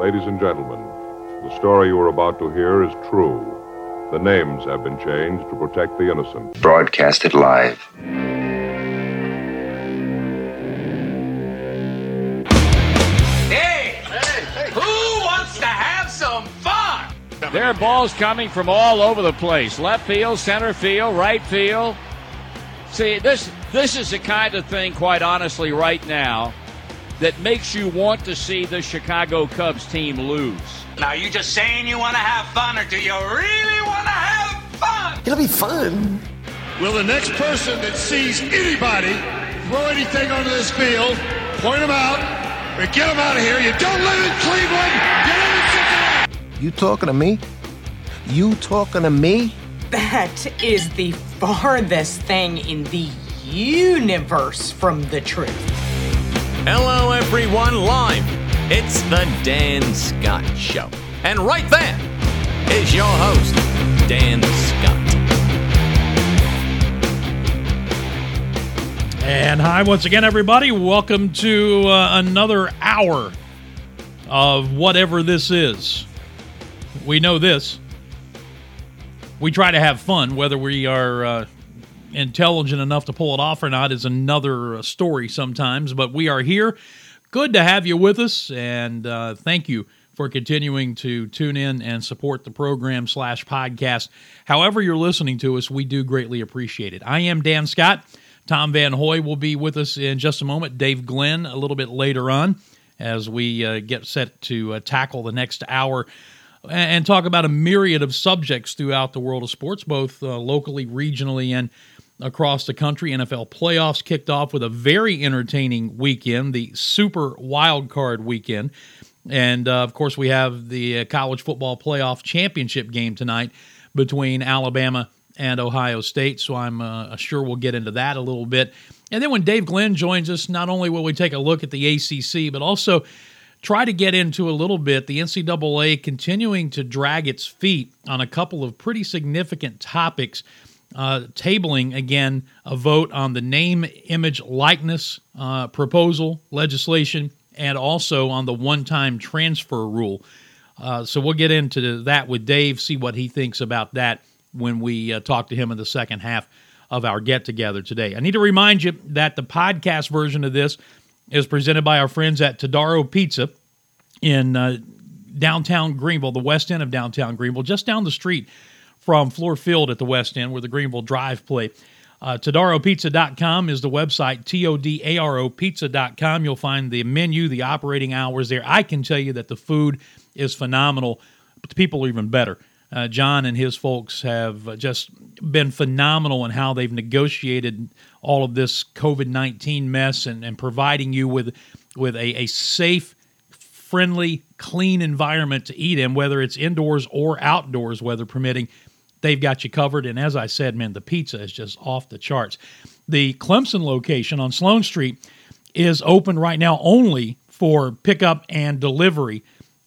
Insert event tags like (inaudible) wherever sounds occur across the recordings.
Ladies and gentlemen, the story you are about to hear is true. The names have been changed to protect the innocent. Broadcasted live. Hey! Who wants to have some fun? There are balls coming from all over the place. Left field, center field, right field. See, this this is the kind of thing, quite honestly, right now, that makes you want to see the Chicago Cubs team lose. Now, you just saying you want to have fun, or do you really want to have fun? It'll be fun. Will the next person that sees anybody throw anything onto this field, point them out, and get them out of here? You don't live in Cleveland. You live in Cincinnati. You talking to me? You talking to me? That is the farthest thing in the universe from the truth. Hello, everyone, live. It's the Dan Scott Show. And right there is your host, Dan Scott. And hi, once again, everybody. Welcome to uh, another hour of whatever this is. We know this. We try to have fun, whether we are uh, intelligent enough to pull it off or not is another uh, story sometimes. But we are here. Good to have you with us, and uh, thank you for continuing to tune in and support the program slash podcast. However, you're listening to us, we do greatly appreciate it. I am Dan Scott. Tom Van Hoy will be with us in just a moment. Dave Glenn a little bit later on as we uh, get set to uh, tackle the next hour and talk about a myriad of subjects throughout the world of sports, both uh, locally, regionally, and across the country. NFL playoffs kicked off with a very entertaining weekend, the Super Wild Card weekend. And uh, of course, we have the uh, college football playoff championship game tonight between Alabama and Ohio State. So I'm uh, sure we'll get into that a little bit. And then when Dave Glenn joins us, not only will we take a look at the ACC, but also try to get into a little bit the NCAA continuing to drag its feet on a couple of pretty significant topics. Uh, tabling again a vote on the name, image, likeness uh, proposal legislation, and also on the one time transfer rule. Uh, so we'll get into that with Dave, see what he thinks about that when we uh, talk to him in the second half of our get together today. I need to remind you that the podcast version of this is presented by our friends at Todaro Pizza in uh, downtown Greenville, the west end of downtown Greenville, just down the street from Fluor Field at the west end where the Greenville Drive play. Uh, TodaroPizza.com is the website, T O D A R O Pizza.com. You'll find the menu, the operating hours there. I can tell you that the food is phenomenal, but the people are even better. Uh, John and his folks have just been phenomenal in how they've negotiated all of this COVID 19 mess and, and providing you with, with a, a safe, friendly, clean environment to eat in, whether it's indoors or outdoors, weather permitting. They've got you covered. And as I said, man, the pizza is just off the charts. The Clemson location on Sloan Street is open right now only for pickup and delivery.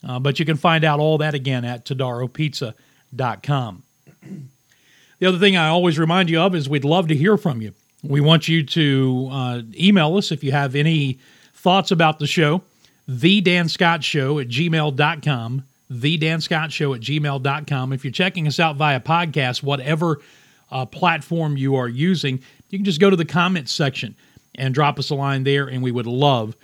Uh, but you can find out all that again at TodaroPizza.com. (clears throat) The other thing I always remind you of is we'd love to hear from you. We want you to uh, email us if you have any thoughts about the show, the Dan Scott Show at gmail.com, the Dan Scott Show at gmail.com. If you're checking us out via podcast, whatever uh, platform you are using, you can just go to the comments section and drop us a line there, and we would love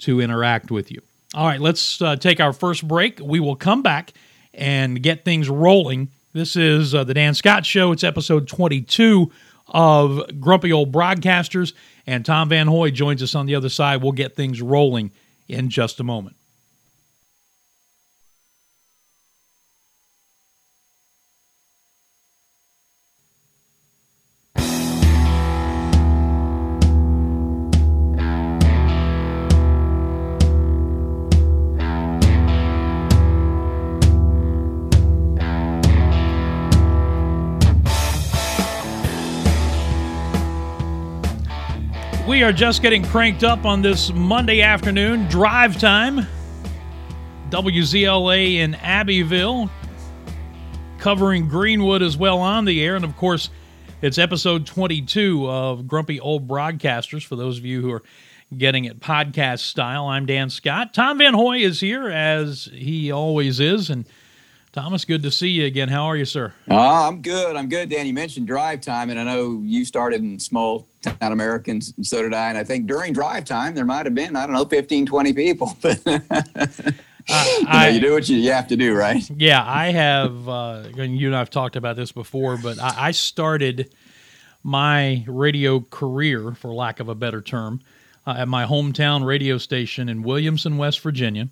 to interact with you. All right, let's uh, take our first break. We will come back and get things rolling. This is uh, the Dan Scott Show. It's episode 22 of Grumpy Old Broadcasters, and Tom Van Hoy joins us on the other side. We'll get things rolling in just a moment. We are just getting cranked up on this Monday afternoon drive time. WZLA in Abbeville, covering Greenwood as well on the air. And of course, it's episode 22 of Grumpy Old Broadcasters for those of you who are getting it podcast style. I'm Dan Scott. Tom Van Hoy is here as he always is, and Thomas, good to see you again. How are you, sir? Uh, I'm good. I'm good, Dan. You mentioned drive time, and I know you started in small town Americans, and so did I. And I think during drive time, there might have been, I don't know, 15, 20 people. (laughs) uh, you, know, you, do what you, you, have to do, right? Yeah, I have. Uh, you and I have talked about this before, but I, I started my radio career, for lack of a better term, uh, at my hometown radio station in Williamson, West Virginia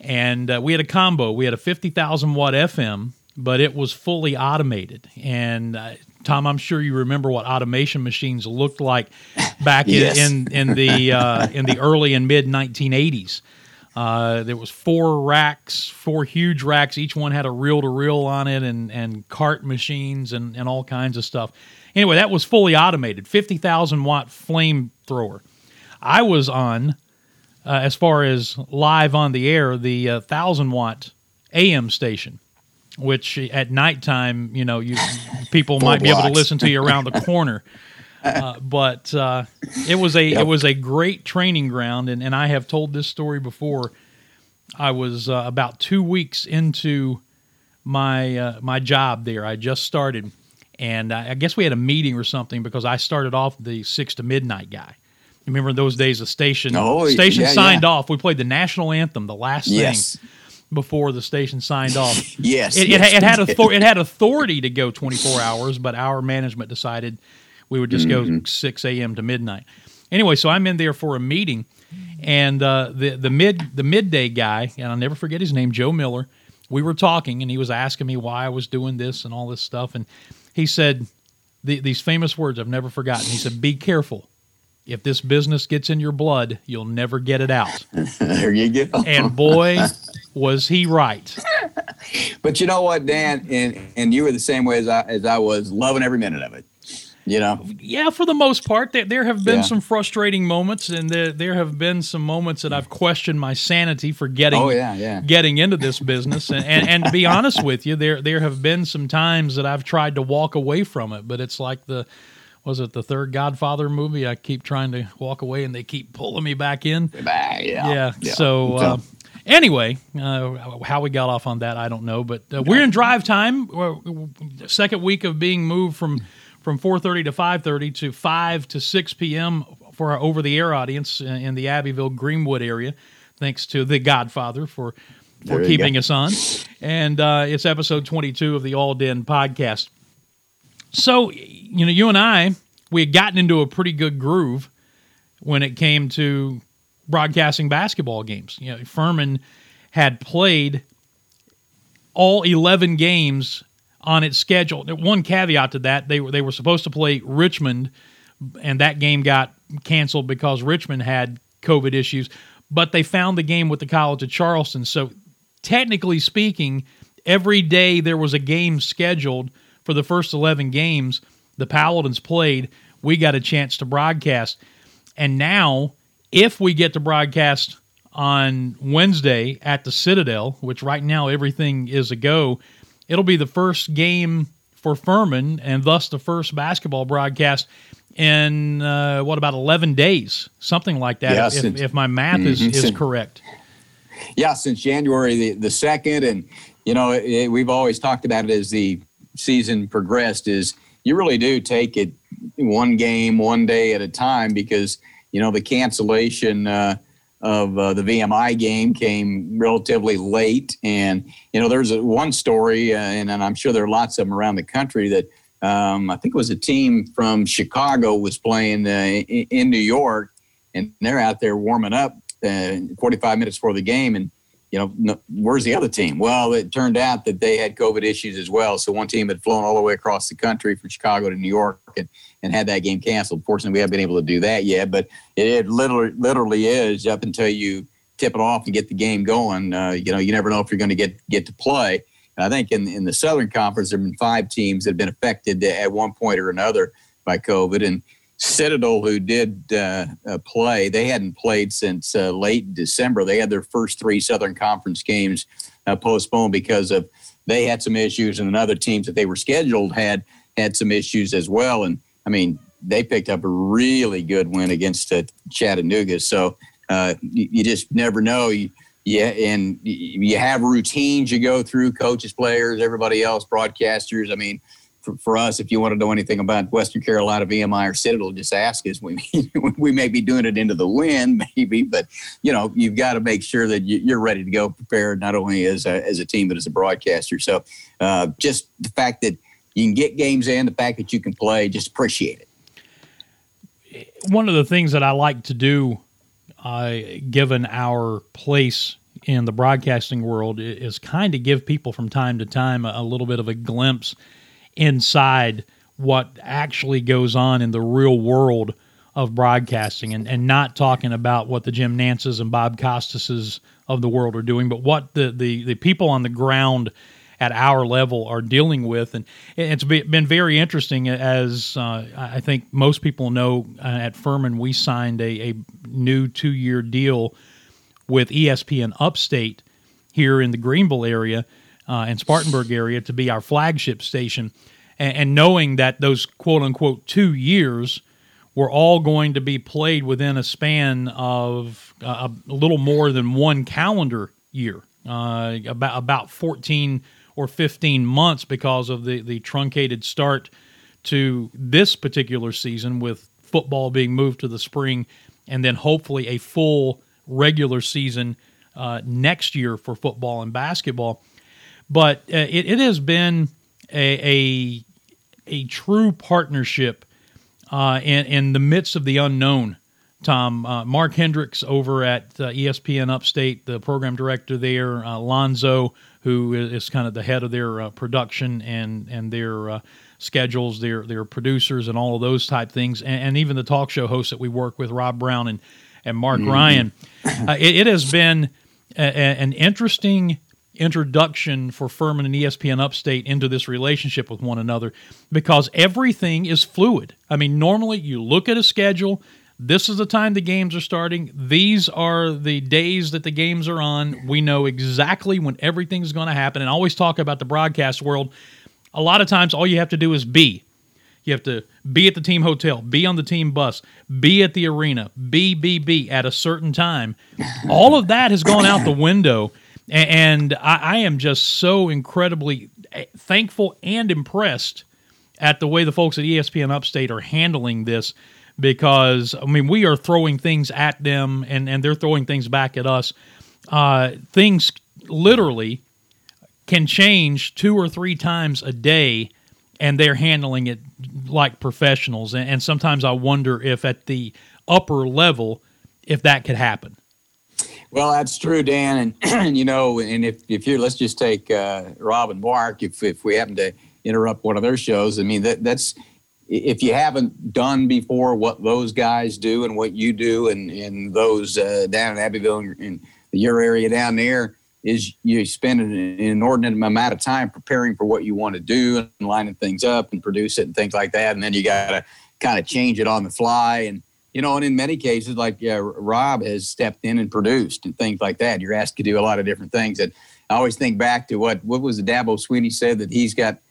and uh, we had a combo. We had a 50,000 watt FM, but it was fully automated. And uh, Tom, I'm sure you remember what automation machines looked like back yes. in, in, in the uh, (laughs) in the early and mid 1980s. Uh, there was four racks, four huge racks. Each one had a reel to reel on it, and and cart machines and and all kinds of stuff. Anyway, that was fully automated, 50,000 watt flamethrower. I was on uh, as far as live on the air, the uh, thousand watt AM station, which at nighttime, you know, you (laughs) people might be able to listen to you around the (laughs) corner. Uh, but uh, it was a yep. it was a great training ground, and, and I have told this story before. I was uh, about two weeks into my uh, my job there. I just started, and I, I guess we had a meeting or something because I started off the six to midnight guy Remember those days, the station oh, station yeah, signed yeah. off. We played the national anthem, the last yes. thing before the station signed off. yes, (laughs) it, yes, it, it had author- it had authority to go 24 hours, but our management decided we would just mm-hmm. go 6 a.m. to midnight. Anyway, so I'm in there for a meeting, and uh, the the mid the midday guy, and I'll never forget his name, Joe Miller. We were talking, and he was asking me why I was doing this and all this stuff, and he said the, these famous words I've never forgotten. He said, "Be careful." If this business gets in your blood, you'll never get it out. (laughs) there you go. and boy, was he right. but you know what, Dan, and and you were the same way as I as I was, loving every minute of it. You know. Yeah, for the most part, there, there have been yeah. some frustrating moments, and there there have been some moments that I've questioned my sanity for getting oh, yeah, yeah. getting into this business. and, and and to be honest with you, there there have been some times that I've tried to walk away from it, but it's like the was it the third Godfather movie? I keep trying to walk away and they keep pulling me back in. yeah. yeah. yeah. So, uh, anyway, uh, how we got off on that, I don't know. But uh, we're in drive time. second week of being moved from from 4:30 to 5:30 to 5 to 6 p.m. for our over-the-air audience in the Abbeville Greenwood area. Thanks to the Godfather for for keeping go. us on. And uh, it's episode 22 of the All Den podcast. So, you know, you and I, we had gotten into a pretty good groove when it came to broadcasting basketball games. You know, Furman had played all 11 games on its schedule. One caveat to that, they were they were supposed to play Richmond and that game got canceled because Richmond had COVID issues, but they found the game with the College of Charleston. So technically speaking, every day there was a game scheduled – for the first 11 games the Paladins played, we got a chance to broadcast. And now, if we get to broadcast on Wednesday at the Citadel, which right now everything is a go, it'll be the first game for Furman and thus the first basketball broadcast in uh, what about 11 days, something like that, yeah, if, since, if, my math mm-hmm, is, is since, correct. Yeah, since January the, the 2nd. And, you know, it, we've always talked about it as the season progressed is you really do take it one game, one day at a time because, you know, the cancellation uh, of uh, the VMI game came relatively late. And, you know, there's a, one story, uh, and, and, I'm sure there are lots of them around the country that um, I think it was a team from Chicago was playing uh, in New York, and they're out there warming up uh, 45 minutes before the game. And you know, no, where's the other team? Well, it turned out that they had COVID issues as well. So one team had flown all the way across the country from Chicago to New York and, and had that game canceled. Fortunately, we haven't been able to do that yet, but it, it literally, literally is up until you tip it off and get the game going. Uh, you know, you never know if you're going to get get to play. And I think in in the Southern Conference, there have been five teams that have been affected at one point or another by COVID, and Citadel, who did uh, play, they hadn't played since uh, late December. They had their first three Southern Conference games uh, postponed because of they had some issues, and other teams that they were scheduled had had some issues as well. And I mean, they picked up a really good win against uh, Chattanooga. So uh, you, you, just never know. Yeah, and you have routines you go through, coaches, players, everybody else, broadcasters. I mean, for, for, us, if you want to know anything about Western Carolina, VMI, or Citadel, just ask us. We (laughs) we may be doing it into the wind, (laughs) maybe, but you know, you've got to make sure that you, are ready to go prepared, not only as a, as a team but as a broadcaster. So, uh, just the fact that you can get games in, the fact that you can play, just appreciate it. One of the things that I like to do uh, given our place in the broadcasting world, is kind of give people from time to time a, a little bit of a glimpse inside what actually goes on in the real world of broadcasting and, and not talking about what the Jim Nantzes and Bob Costases of the world are doing, but what the, the, the people on the ground at our level are dealing with. And it's been very interesting as uh, I think most people know uh, at Furman, we signed a, a new two year deal with ESPN Upstate here in the Greenville area uh, and Spartanburg area to be our flagship station. And, and knowing that those quote unquote two years were all going to be played within a span of uh, a little more than one calendar year, uh, about about 14 or 15 months because of the, the truncated start to this particular season with football being moved to the spring and then hopefully a full regular season uh, next year for football and basketball. But uh, it, it, has been a, a, a true partnership uh, in, in the midst of the unknown. Tom, uh, Mark Hendricks over at uh, ESPN Upstate, the program director there, uh, Lonzo, who is kind of the head of their uh, production and and their uh, schedules, their their producers, and all of those type things, and, and, even the talk show hosts that we work with, Rob Brown and and Mark mm-hmm. Ryan. Uh, it, it, has been a, a, an interesting introduction for Furman and ESPN Upstate into this relationship with one another because everything is fluid. I mean, normally you look at a schedule this is the time the games are starting. These are the days that the games are on. We know exactly when everything's going to happen. And I always talk about the broadcast world. A lot of times, all you have to do is be. You have to be at the team hotel, be on the team bus, be at the arena, be, be, be at a certain time. All of that has gone out the window. And I, I am just so incredibly eh, thankful and impressed at the way the folks at ESPN Upstate are handling this because I mean we are throwing things at them and and they're throwing things back at us. Uh, things literally can change two or three times a day, and they're handling it like professionals. And, and sometimes I wonder if at the upper level if that could happen. Well, that's true, Dan. (clears throat) And you know, and if if you're, let's just take uh, Rob and Mark. If if we happen to interrupt one of their shows, I mean that that's if you haven't done before what those guys do and what you do and, and those uh, down in Abbeville and, and your area down there is you spend an inordinate amount of time preparing for what you want to do and lining things up and produce it and things like that. And then you got to kind of change it on the fly. And, you know, and in many cases, like uh, Rob has stepped in and produced and things like that. You're asked to do a lot of different things. And I always think back to what, what was the Dabo Swinney said that he's got –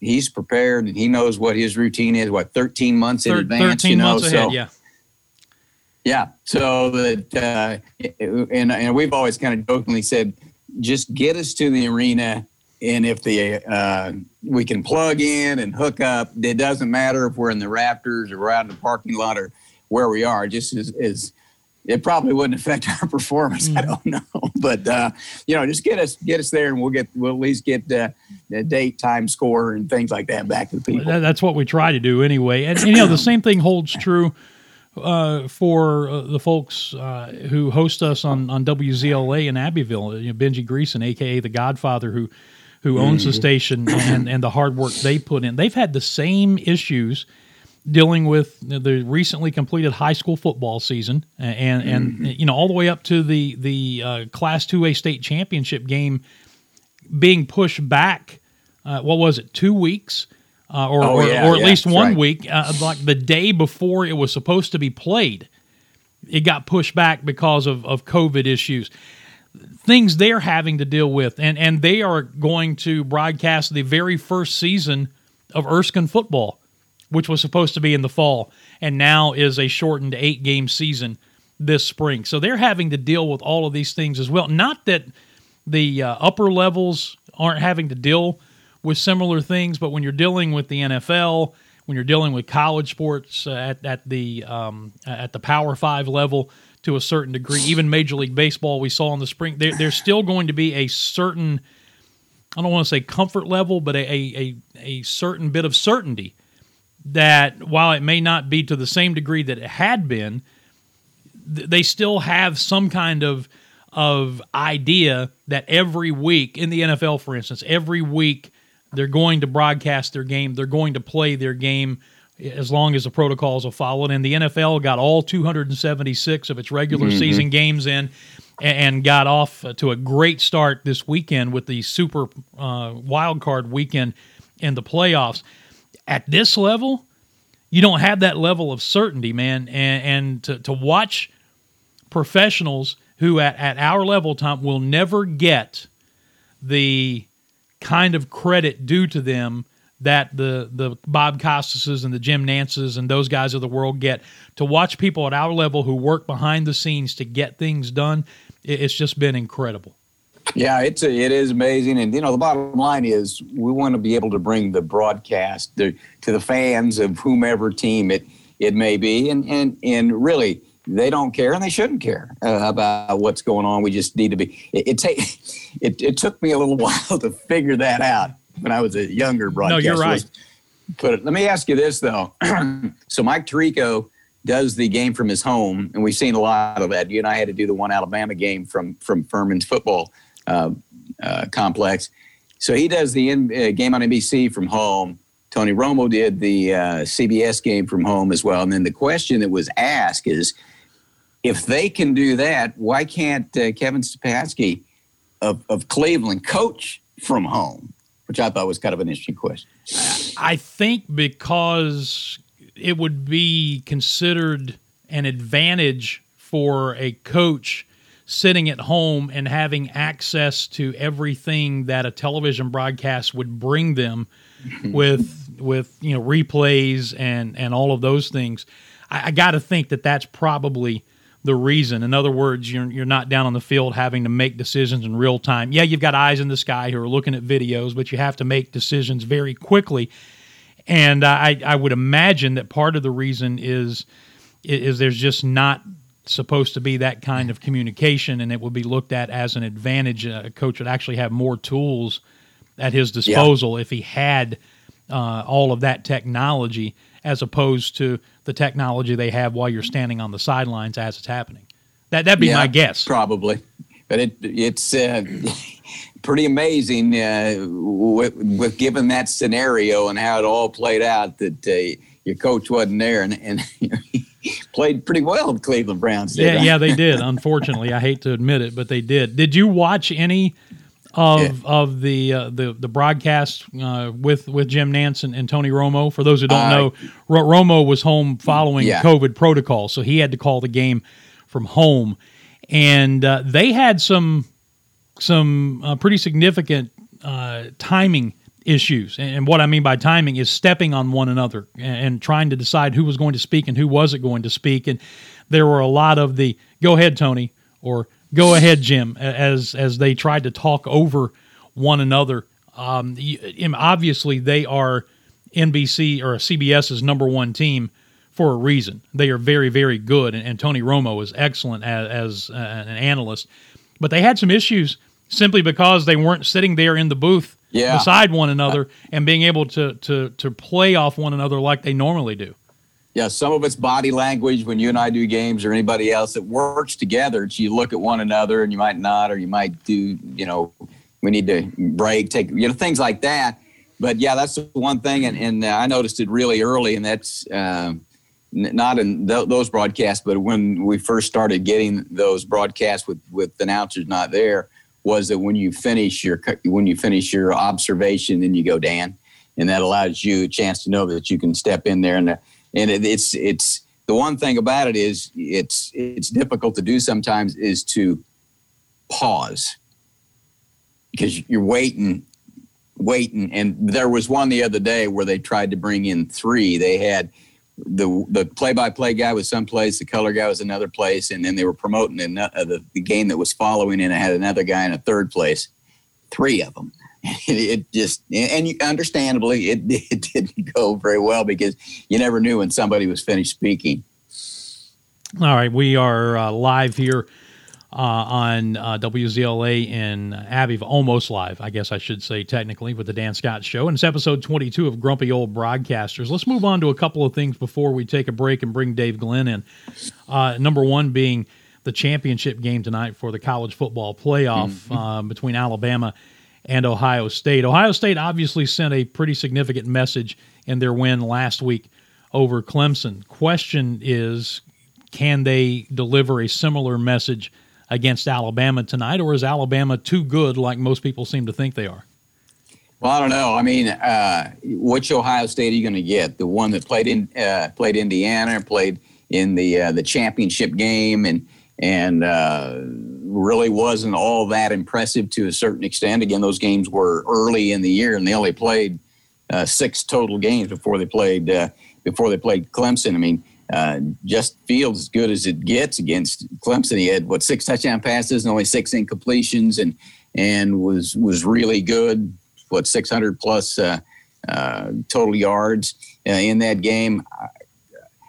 he's prepared and he knows what his routine is. What thirteen months in advance, you know. so ahead, yeah, yeah. So that uh, and and we've always kind of jokingly said, just get us to the arena, and if the uh, we can plug in and hook up, it doesn't matter if we're in the Raptors or we're out in the parking lot or where we are. Just as, as it probably wouldn't affect our (laughs) performance. Mm. I don't know, (laughs) but uh, you know, just get us get us there, and we'll get we'll at least get uh, the date, time, score, and things like that back to the people. That's what we try to do anyway. And, and you know, the same thing holds true uh, for uh, the folks uh, who host us on on WZLA in Abbeville. You know, Benji Greason, aka the Godfather, who who owns mm. the mm-hmm. station and and the hard work they put in. They've had the same issues dealing with the recently completed high school football season and and mm-hmm. you know all the way up to the the uh, class 2A state championship game being pushed back uh, what was it two weeks uh, or, oh, or, yeah, or, at yeah, least one right. week uh, like the day before it was supposed to be played it got pushed back because of, of covid issues things they're having to deal with and and they are going to broadcast the very first season of Erskine football which was supposed to be in the fall, and now is a shortened eight game season this spring. So they're having to deal with all of these things as well. Not that the uh, upper levels aren't having to deal with similar things, but when you're dealing with the NFL, when you're dealing with college sports uh, at, at the um, at the Power Five level to a certain degree, even Major League Baseball, we saw in the spring, there, there's still going to be a certain I don't want to say comfort level, but a, a, a, certain bit of certainty that while it may not be to the same degree that it had been, th- they still have some kind of of idea that every week in the NFL, for instance, every week they're going to broadcast their game, they're going to play their game as long as the protocols are followed. And the NFL got all 276 of its regular mm-hmm. season games in and got off to a great start this weekend with the super uh, wild card weekend in the playoffs. At this level, you don't have that level of certainty, man. And, and to, to watch professionals who at, at our level, Tom, will never get the kind of credit due to them that the the Bob Costases and the Jim Nantzes and those guys of the world get to watch people at our level who work behind the scenes to get things done. It's just been incredible. Yeah, it's a, it is amazing, and you know the bottom line is we want to be able to bring the broadcast to, to the fans of whomever team it it may be, and and and really they don't care and they shouldn't care uh, about what's going on. We just need to be. It, it take (laughs) it, it took me a little (laughs) while to figure that out when I was a younger broadcaster. No, you're right. But let me ask you this though. (clears throat) so Mike Tirico does the game from his home, and we've seen a lot of that. You and I had to do the one Alabama game from from Furman's football complex. So he does the in, uh, game on NBC from home. Tony Romo did the uh, CBS game from home as well. And then the question that was asked is, if they can do that, why can't uh, Kevin Stefanski of, of Cleveland coach from home? which I thought was kind of an interesting question. I think because it would be considered an advantage for a coach sitting at home and having access to everything that a television broadcast would bring them (laughs) with with you know replays and and all of those things. I, I got to think that that's probably the reason. In other words, you're you're not down on the field having to make decisions in real time. Yeah, you've got eyes in the sky who are looking at videos, but you have to make decisions very quickly. And I I would imagine that part of the reason is is there's just not supposed to be that kind of communication, and it would be looked at as an advantage. A coach would actually have more tools at his disposal yeah. if he had uh, all of that technology as opposed to the technology they have while you're standing on the sidelines as it's happening. That that'd be yeah, my guess. Probably, but it it's uh, pretty amazing uh, with, with, given that scenario and how it all played out that uh, your coach wasn't there and and. (laughs) played pretty well the Cleveland Browns did. Yeah, yeah, they did. (laughs) Unfortunately, I hate to admit it, but they did. Did you watch any of yeah. of the uh, the the broadcast uh, with with Jim Nantz and, and, Tony Romo. For those who don't uh, know, R- Romo was home following yeah. COVID protocol, so he had to call the game from home, and uh, they had some some uh, pretty significant uh, timing issues. And what I mean by timing is stepping on one another and trying to decide who was going to speak and who wasn't going to speak. And there were a lot of the "Go ahead, Tony," or Go ahead, Jim. As as they tried to talk over one another, um, obviously they are NBC or CBS's number one team for a reason. They are very very good, and, and Tony Romo is excellent as, as an analyst. But they had some issues simply because they weren't sitting there in the booth yeah. beside one another and being able to to to play off one another like they normally do yeah, some of it's body language when you and I do games or anybody else. It works together. So you look at one another and you might not, or you might do, you know, we need to break, take, you know, things like that. But yeah, that's the one thing. And, and uh, I noticed it really early, and that's uh, not in th- those broadcasts, but when we first started getting those broadcasts with, with the announcers not there, was that when you finish your when you finish your observation, then you go Dan, and that allows you a chance to know that you can step in there and. And it, it's it's the one thing about it is it's it's difficult to do sometimes is to pause because you're waiting waiting. And there was one the other day where they tried to bring in three. They had the the play by play guy was someplace, the color guy was another place, and then they were promoting an, uh, the, the game that was following, and it had another guy in a third place. Three of them. (laughs) It, just and you, understandably it, (laughs) it didn't go very well because you never knew when somebody was finished speaking. All right, we are uh, live here uh, on uh, WZLA in Abbeville, almost live, I guess I should say technically, with the Dan Scott Show. And it's episode 22 of Grumpy Old Broadcasters. Let's move on to a couple of things before we take a break and bring Dave Glenn in. Uh, number one being the championship game tonight for the college football playoff mm-hmm. Uh, between Alabama and Ohio State. Ohio State obviously sent a pretty significant message in their win last week over Clemson. Question is, can they deliver a similar message against Alabama tonight, or is Alabama too good, like most people seem to think they are? Well, I don't know. I mean, uh, which Ohio State are you going to get? The one that played in uh, played Indiana, played in the uh, the championship game, and and uh, really wasn't all that impressive to a certain extent. Again, those games were early in the year, and they only played uh, six total games before they played uh, before they played Clemson. I mean, uh, just feels as good as it gets against Clemson. He had what six touchdown passes and only six incompletions, and and was was really good. What 600 plus uh, uh, total yards uh, in that game.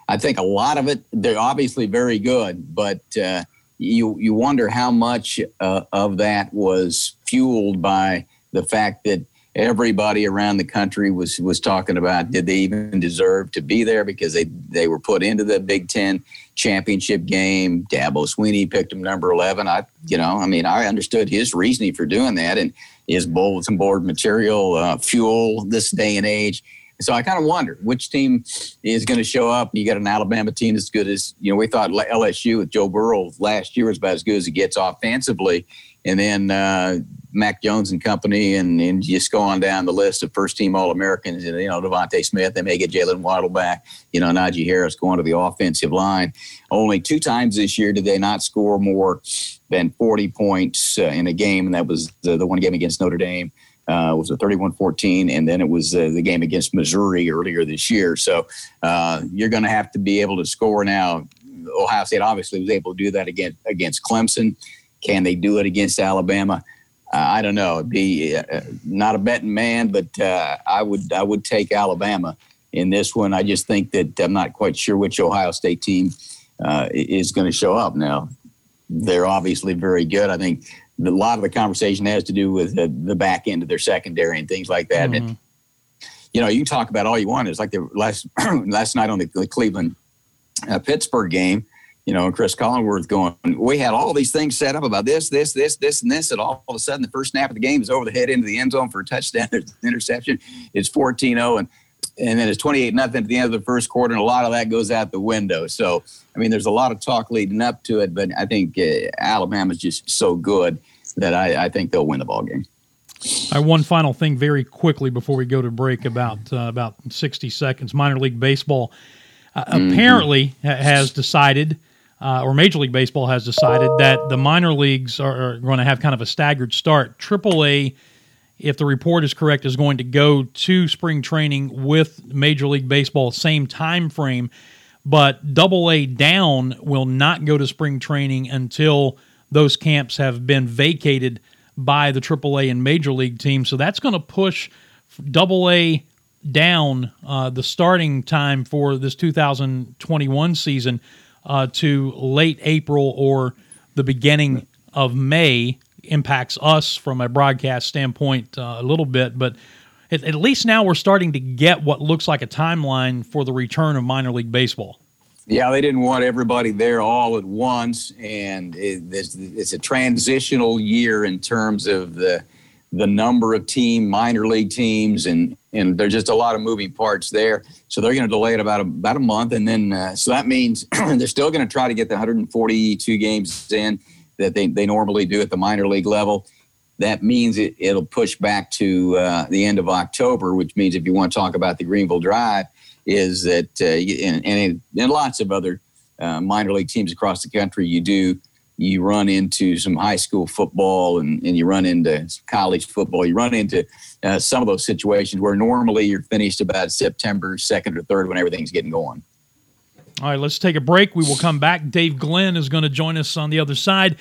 I think a lot of it they're obviously very good, but uh, you you wonder how much of that was fueled by the fact that everybody around the country was was talking about did they even deserve to be there because they they were put into the Big Ten championship game. Dabo Swinney picked them number eleven. I you know I mean I understood his reasoning for doing that and is bulletin board material uh, fuel this day and age. So I kind of wonder which team is going to show up. You got an Alabama team as good as you know. We thought LSU with Joe Burrow last year was about as good as it gets offensively, and then uh, Mac Jones and company, and, and just go on down the list of first team All Americans. And, you know, DeVonta Smith, they may get Jaylen Waddle back. You know, Najee Harris going to the offensive line. Only two times this year did they not score more than 40 points uh, in a game, and that was the, the one game against Notre Dame. Uh, was a 31-14, and then it was uh, the game against Missouri earlier this year. So uh, you're going to have to be able to score now. Ohio State obviously was able to do that against against Clemson. Can they do it against Alabama? Uh, I don't know. It'd be uh, not a betting man, but uh, I would I would take Alabama in this one. I just think that I'm not quite sure which Ohio State team uh, is going to show up. Now, they're obviously very good. I think a lot of the conversation has to do with the, the back end of their secondary and things like that. Mm-hmm. And, you know, you can talk about all you want. It's like the last (clears throat) last night on the, the Cleveland uh, Pittsburgh game you know, and Chris Collinsworth going, we had all these things set up about this, this, this, this, and this, and all, of a sudden the first snap of the game is over the head into the end zone for a touchdown. There's an interception. It's 14-0, and and then it's 28 nothing at the end of the first quarter, and a lot of that goes out the window. So, I mean, there's a lot of talk leading up to it, but I think uh, Alabama's just so good that I, I think they'll win the ball game. All right, one final thing, very quickly before we go to break, about uh, about 60 seconds. Minor league baseball uh, mm-hmm. apparently has decided uh, or Major League Baseball has decided that the minor leagues are, are going to have kind of a staggered start. AAA, if the report is correct, is going to go to spring training with Major League Baseball same time frame, but Double A down will not go to spring training until those camps have been vacated by the AAA and Major League teams. So that's going to push Double A down uh, the starting time for this 2021 season uh, to late April or the beginning of May impacts us from a broadcast standpoint uh, a little bit, but at, at, least now we're starting to get what looks like a timeline for the return of minor league baseball. Yeah, they didn't want everybody there all at once, and it, it's, it's a transitional year in terms of the the number of team minor league teams and and there's just a lot of moving parts there. So they're going to delay it about a, about a month, and then uh, so that means (clears throat) they're still going to try to get the 142 games in that they, they normally do at the minor league level. That means it, it'll push back to uh, the end of October, which means if you want to talk about the Greenville Drive, is that uh, and, and, and lots of other uh, minor league teams across the country, you do you run into some high school football and, and you run into college football. You run into uh, some of those situations where normally you're finished about September 2nd or 3rd when everything's getting going. All right, let's take a break. We will come back. Dave Glenn is going to join us on the other side,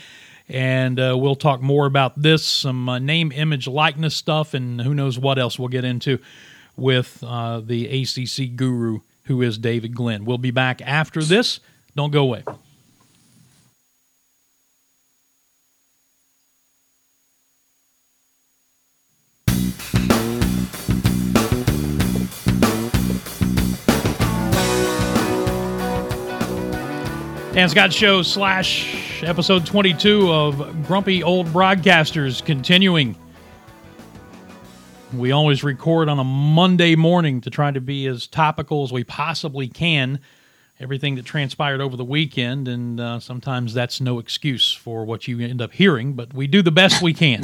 and uh, we'll talk more about this, some uh, name, image, likeness stuff, and who knows what else we'll get into with uh, the ACC guru who is David Glenn. We'll be back after this. Don't go away. Dan Scott Show slash episode 22 of Grumpy Old Broadcasters continuing. We always record on a Monday morning to try to be as topical as we possibly can. Everything that transpired over the weekend, and uh, sometimes that's no excuse for what you end up hearing, but we do the best we can.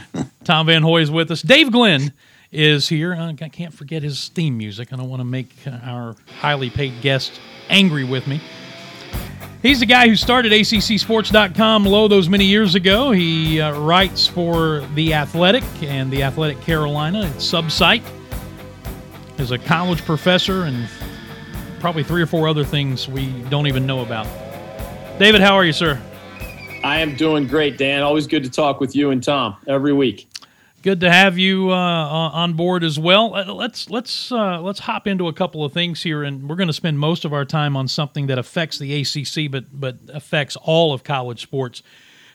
(laughs) Tom Van Hoy is with us. Dave Glenn is here. I can't forget his theme music. I don't want to make our highly paid guest angry with me. He's the guy who started ACCSports.com low those many years ago. He uh, writes for The Athletic and The Athletic Carolina, its sub-site. Is a college professor and probably three or four other things we don't even know about. David, how are you, sir? I am doing great, Dan. Always good to talk with you and Tom every week good to have you uh, on board as well. Uh, let's let's uh, let's hop into a couple of things here, and we're going to spend most of our time on something that affects the ACC, but but affects all of college sports,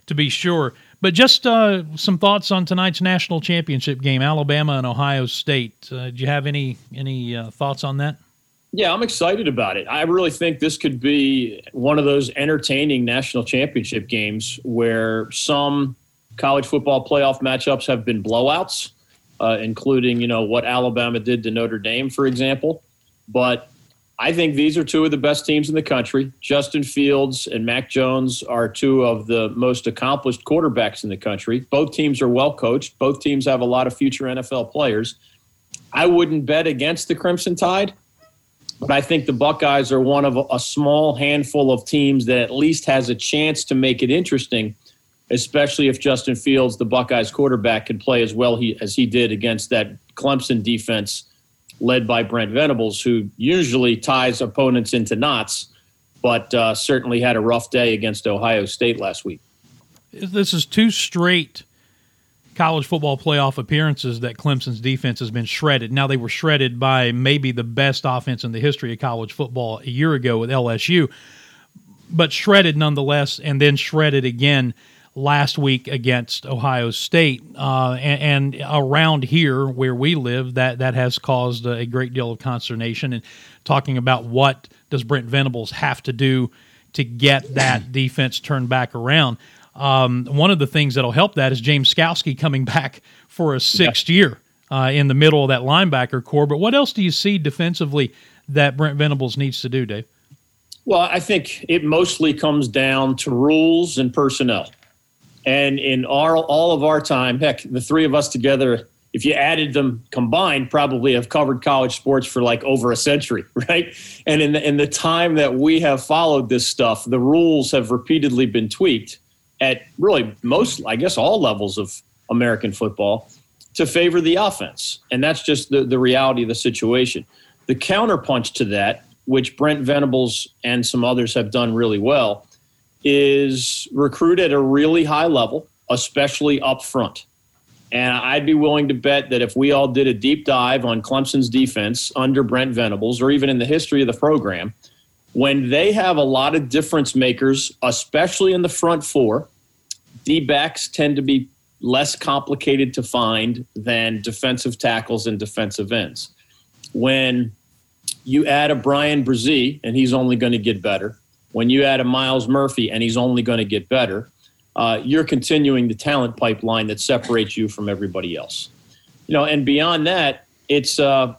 to be sure. But just uh, some thoughts on tonight's national championship game, Alabama and Ohio State. Uh, do you have any any uh, thoughts on that? Yeah, I'm excited about it. I really think this could be one of those entertaining national championship games where some college football playoff matchups have been blowouts, uh, including you know what Alabama did to Notre Dame, for example. But I think these are two of the best teams in the country. Justin Fields and Mac Jones are two of the most accomplished quarterbacks in the country. Both teams are well coached. Both teams have a lot of future NFL players. I wouldn't bet against the Crimson Tide, but I think the Buckeyes are one of a small handful of teams that at least has a chance to make it interesting especially if Justin Fields, the Buckeyes quarterback, can play as well he, as he did against that Clemson defense led by Brent Venables, who usually ties opponents into knots, but uh, certainly had a rough day against Ohio State last week. This is two straight college football playoff appearances that Clemson's defense has been shredded. Now, they were shredded by maybe the best offense in the history of college football a year ago with LSU, but shredded nonetheless, and then shredded again last week against Ohio State. Uh, and, and, around here where we live, that, that has caused a great deal of consternation. And talking about what does Brent Venables have to do to get that (clears throat) defense turned back around. Um, one of the things that'll help that is James Skalski coming (laughs) back for a sixth yeah. year uh, in the middle of that linebacker corps. But what else do you see defensively that Brent Venables needs to do, Dave? Well, I think it mostly comes down to rules and personnel. And in our all of our time, heck, the three of us together, if you added them combined, probably have covered college sports for like over a century, (laughs) right? And in the, in the time that we have followed this stuff, the rules have repeatedly been tweaked at really most, I guess, all levels of American football to favor the offense. And that's just the, the reality of the situation. The counterpunch to that, which Brent Venables and some others have done really well, is recruit at a really high level, especially up front. And I'd be willing to bet that if we all did a deep dive on Clemson's defense under Brent Venables or even in the history of the program, when they have a lot of difference makers, especially in the front four, D backs tend to be less complicated to find than defensive tackles and defensive ends. When you add a Bryan Bresee, and he's only going to get better, when you add a Myles Murphy and he's only going to get better, uh, you're continuing the talent pipeline that separates you from everybody else. You know, and beyond that, it's uh,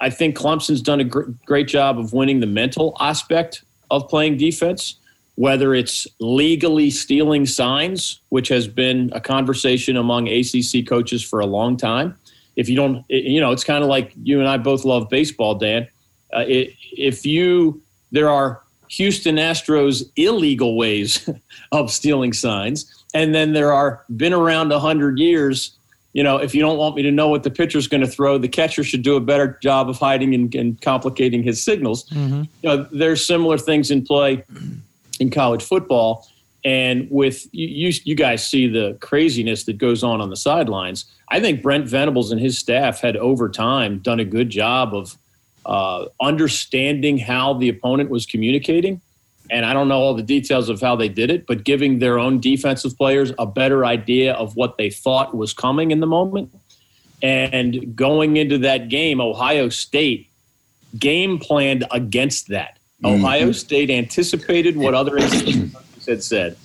I think Clemson's done a gr- great job of winning the mental aspect of playing defense. Whether it's legally stealing signs, which has been a conversation among ACC coaches for a long time. If you don't, you know, it's kind of like you and I both love baseball, Dan. Uh, it, if you, there are Houston Astros illegal ways (laughs) of stealing signs, and then there are been around a hundred years. You know, if you don't want me to know what the pitcher's going to throw, the catcher should do a better job of hiding and, and complicating his signals. Mm-hmm. You know, there's similar things in play in college football, and with you, you, you guys see the craziness that goes on on the sidelines. I think Brent Venables and his staff had over time done a good job of uh, understanding how the opponent was communicating. And I don't know all the details of how they did it, but giving their own defensive players a better idea of what they thought was coming in the moment. And going into that game, Ohio State game planned against that. Mm-hmm. Ohio State anticipated what other institutions had said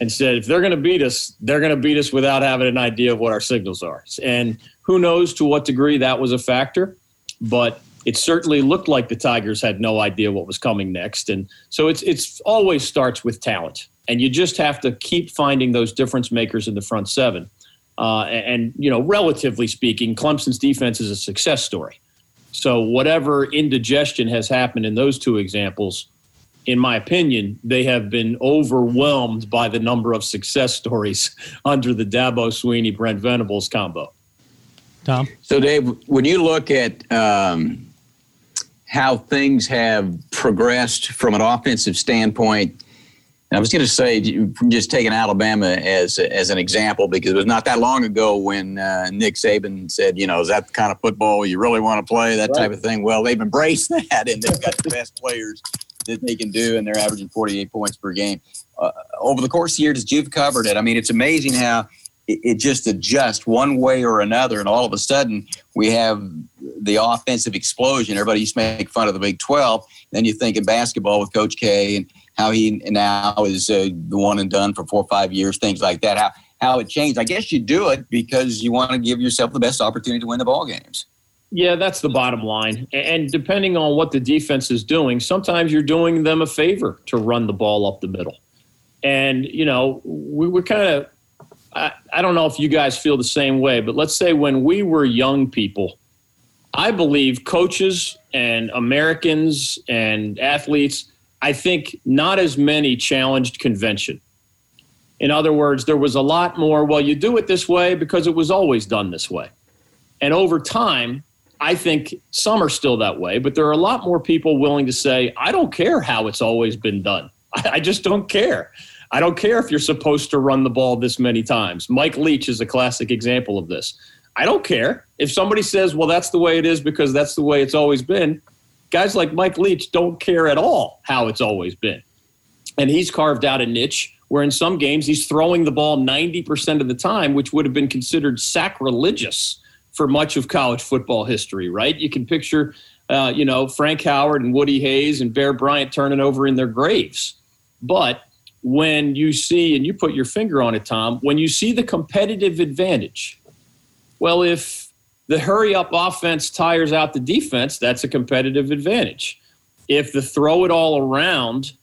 and said, if they're going to beat us, they're going to beat us without having an idea of what our signals are. And who knows to what degree that was a factor, but it certainly looked like the Tigers had no idea what was coming next. And so it's it's always starts with talent, and you just have to keep finding those difference makers in the front seven. Uh, and, and you know, relatively speaking, Clemson's defense is a success story. So whatever indigestion has happened in those two examples, in my opinion, they have been overwhelmed by the number of success (laughs) stories under the Dabo Swinney Brent Venables combo. Tom? So, Dave, when you look at um, how things have progressed from an offensive standpoint, and I was going to say, just taking Alabama as as an example, because it was not that long ago when uh, Nick Saban said, you know, is that the kind of football you really want to play, that Right. type of thing. Well, they've embraced (laughs) that, and they've got the best players that they can do, and they're averaging 48 points per game. Uh, over the course of the year, as you've covered it, I mean, it's amazing how it, it just adjusts one way or another, and all of a sudden we have the offensive explosion. Everybody used to make fun of the Big 12. Then you think in basketball with Coach K and how he now is uh, the one and done for four or five years, things like that. How how it changed. I guess you do it because you want to give yourself the best opportunity to win the ball games. Yeah, that's the bottom line. And depending on what the defense is doing, sometimes you're doing them a favor to run the ball up the middle. And, you know, we were kind of, I, I don't know if you guys feel the same way, but let's say when we were young people, I believe coaches and Americans and athletes, I think not as many challenged convention. In other words, there was a lot more, well, you do it this way because it was always done this way. And over time, I think some are still that way, but there are a lot more people willing to say, I don't care how it's always been done. (laughs) I just don't care. I don't care if you're supposed to run the ball this many times. Mike Leach is a classic example of this. I don't care. If somebody says, well, that's the way it is because that's the way it's always been, guys like Mike Leach don't care at all how it's always been. And he's carved out a niche where in some games he's throwing the ball 90% of the time, which would have been considered sacrilegious for much of college football history, right? You can picture, uh, you know, Frank Howard and Woody Hayes and Bear Bryant turning over in their graves. But when you see, and you put your finger on it, Tom, when you see the competitive advantage, well, if the hurry up offense tires out the defense, that's a competitive advantage. If the throw it all around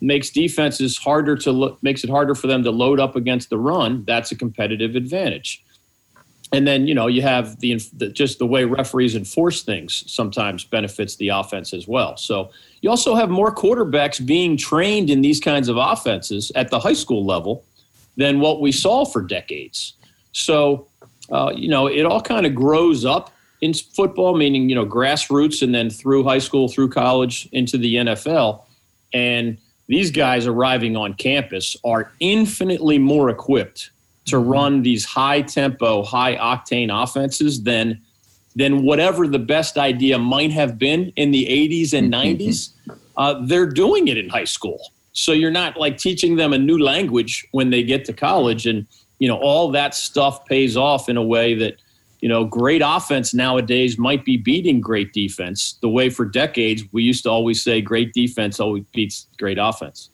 makes defenses harder to look, makes it harder for them to load up against the run, that's a competitive advantage. And then you know you have the, the just the way referees enforce things sometimes benefits the offense as well. So you also have more quarterbacks being trained in these kinds of offenses at the high school level than what we saw for decades. So uh, you know it all kind of grows up in football, meaning you know grassroots and then through high school, through college, into the NFL, and these guys arriving on campus are infinitely more equipped to run these high tempo, high octane offenses than than whatever the best idea might have been in the 80s and 90s. Uh, they're doing it in high school, so you're not like teaching them a new language when they get to college, and you know all that stuff pays off in a way that you know great offense nowadays might be beating great defense. The way for decades we used to always say great defense always beats great offense.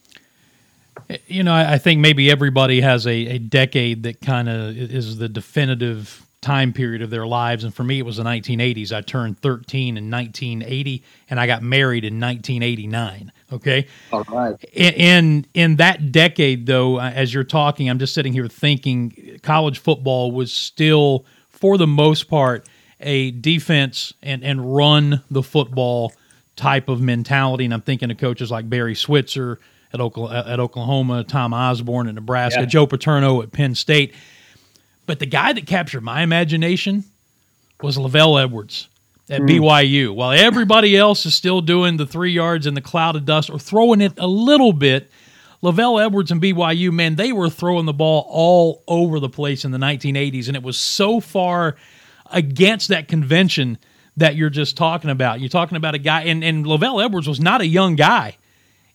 You know, I think maybe everybody has a, a decade that kind of is the definitive time period of their lives. And for me, it was the 1980s. I turned 13 in 1980, and I got married in 1989. Okay. All right. In, in in that decade, though, uh, as you're talking, I'm just sitting here thinking college football was still, for the most part, a defense and and run the football type of mentality. And I'm thinking of coaches like Barry Switzer at Oklahoma, at Oklahoma Tom Osborne at Nebraska, Yeah. Joe Paterno at Penn State. But the guy that captured my imagination was LaVell Edwards at hmm. BYU. While everybody else is still doing the three yards in the cloud of dust or throwing it a little bit, LaVell Edwards and BYU, man, they were throwing the ball all over the place in the 1980s, and it was so far against that convention that you're just talking about. You're talking about a guy, and, and LaVell Edwards was not a young guy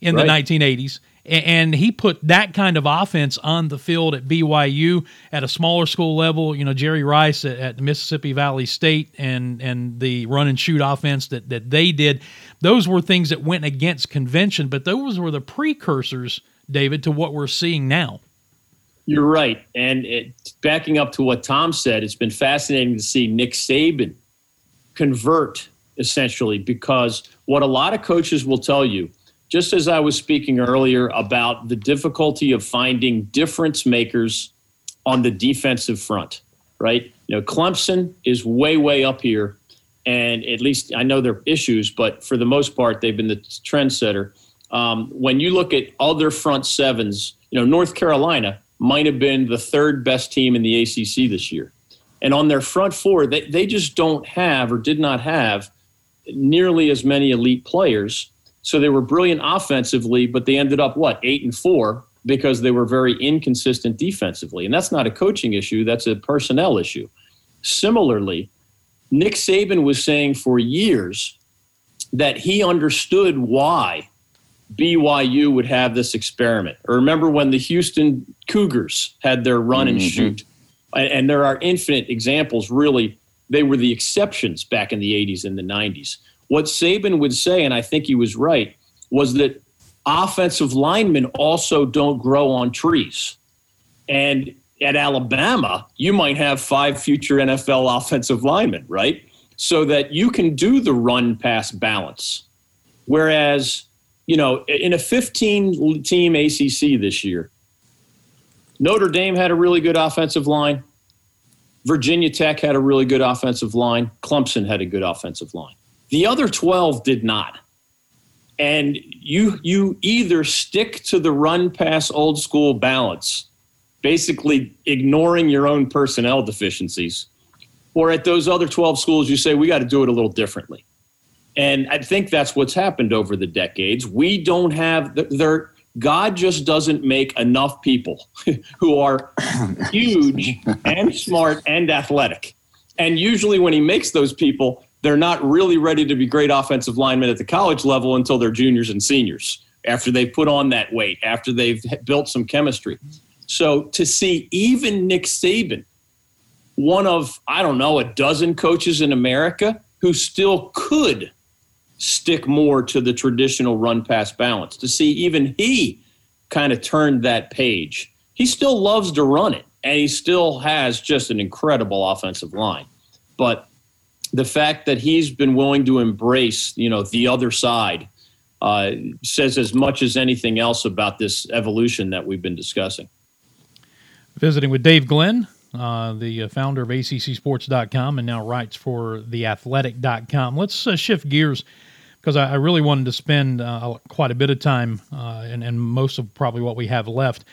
in the 1980s. And he put that kind of offense on the field at BYU at a smaller school level. You know, Jerry Rice at, at Mississippi Valley State and and the run and shoot offense that that they did. Those were things that went against convention, but those were the precursors, David, to what we're seeing now. You're right. And it, backing up to what Tom said, it's been fascinating to see Nick Saban convert essentially because what a lot of coaches will tell you, just as I was speaking earlier about the difficulty of finding difference makers on the defensive front, right? You know, Clemson is way, way up here. And at least I know their issues, but for the most part, they've been the trendsetter. Um, when you look at other front sevens, you know, North Carolina might have been the third best team in the ACC this year. And on their front four, they, they just don't have or did not have nearly as many elite players. So they were brilliant offensively, but they ended up what, eight and four because they were very inconsistent defensively. And that's not a coaching issue, that's a personnel issue. Similarly, Nick Saban was saying for years that he understood why BYU would have this experiment. Or remember when the Houston Cougars had their run and mm-hmm. shoot? And there are infinite examples, really. They were the exceptions back in the 80s and the 90s. What Saban would say, and I think he was right, was that offensive linemen also don't grow on trees. And at Alabama, you might have five future NFL offensive linemen, right? So that you can do the run pass balance. Whereas, you know, in a 15 team ACC this year, Notre Dame had a really good offensive line. Virginia Tech had a really good offensive line. Clemson had a good offensive line. The other 12 did not. And you you either stick to the run pass old school balance, basically ignoring your own personnel deficiencies, or at those other 12 schools you say we got to do it a little differently. And I think that's what's happened over the decades. We don't have there God just doesn't make enough people (laughs) who are huge and smart and athletic. And usually, when he makes those people, they're not really ready to be great offensive linemen at the college level until they're juniors and seniors, after they've put on that weight, after they've built some chemistry. So to see even Nick Saban, one of, I don't know, a dozen coaches in America who still could stick more to the traditional run pass balance. To see even he kind of turned that page. He still loves to run it, and he still has just an incredible offensive line. But the fact that he's been willing to embrace, you know, the other side uh, says as much as anything else about this evolution that we've been discussing. Visiting with Dave Glenn, uh, the uh, founder of ACCSports.com and now writes for TheAthletic.com. Let's uh, shift gears because I, I really wanted to spend uh, quite a bit of time uh, and, and most of probably what we have left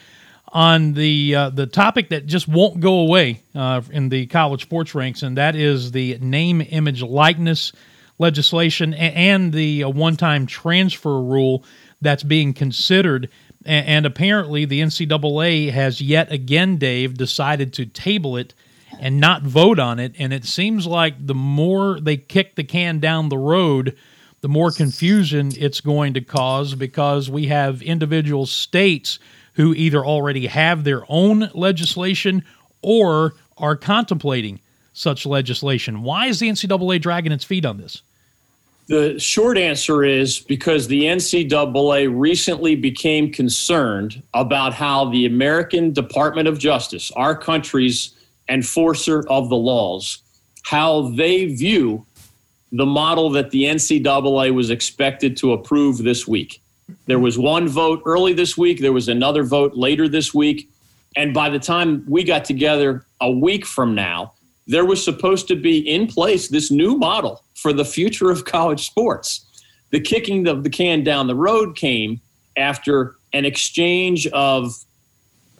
on the uh, the topic that just won't go away uh, in the college sports ranks, and that is the name, image, likeness legislation and the uh, one-time transfer rule that's being considered. And apparently, the NCAA has yet again, Dave, decided to table it and not vote on it. And it seems like the more they kick the can down the road, the more confusion it's going to cause because we have individual states who either already have their own legislation or are contemplating such legislation. Why is the NCAA dragging its feet on this? The short answer is because the NCAA recently became concerned about how the American Department of Justice, our country's enforcer of the laws, how they view the model that the NCAA was expected to approve this week. There was one vote early this week, there was another vote later this week. And by the time we got together a week from now, there was supposed to be in place this new model for the future of college sports. The kicking of the can down the road came after an exchange of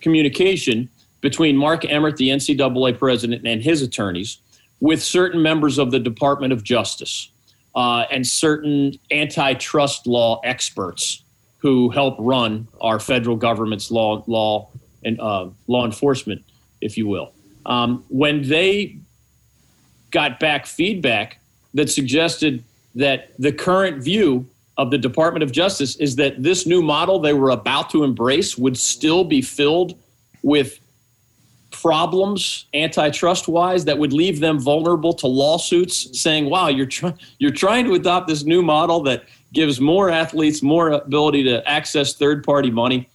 communication between Mark Emmert, the NCAA president, and his attorneys, with certain members of the Department of Justice uh, and certain antitrust law experts who help run our federal government's law, law and uh, law enforcement, if you will. Um, when they got back feedback that suggested that the current view of the Department of Justice is that this new model they were about to embrace would still be filled with problems antitrust wise that would leave them vulnerable to lawsuits saying wow you're you're trying to adopt this new model that gives more athletes more ability to access third party money.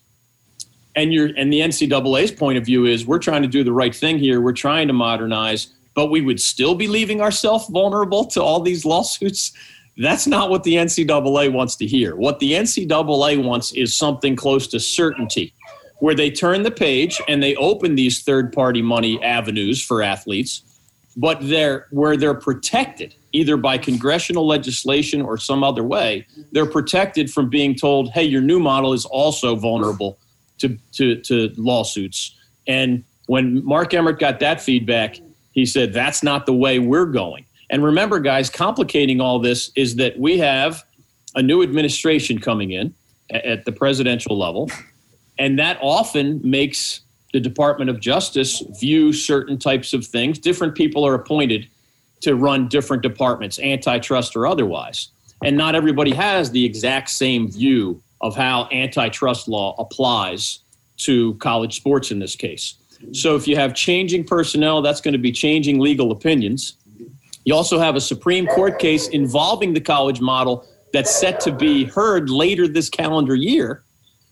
And you're and the NCAA's point of view is we're trying to do the right thing here. We're trying to modernize but we would still be leaving ourselves vulnerable to all these lawsuits. That's not what the NCAA wants to hear. What the NCAA wants is something close to certainty where they turn the page and they open these third party money avenues for athletes, but they're where they're protected either by congressional legislation or some other way. They're protected from being told, hey, your new model is also vulnerable to, to, to lawsuits. And when Mark Emmert got that feedback, he said, that's not the way we're going. And remember, guys, complicating all this is that we have a new administration coming in at the presidential level and that often makes the Department of Justice view certain types of things. Different people are appointed to run different departments, antitrust or otherwise. And not everybody has the exact same view of how antitrust law applies to college sports in this case. So if you have changing personnel, that's going to be changing legal opinions. You also have a Supreme Court case involving the college model that's set to be heard later this calendar year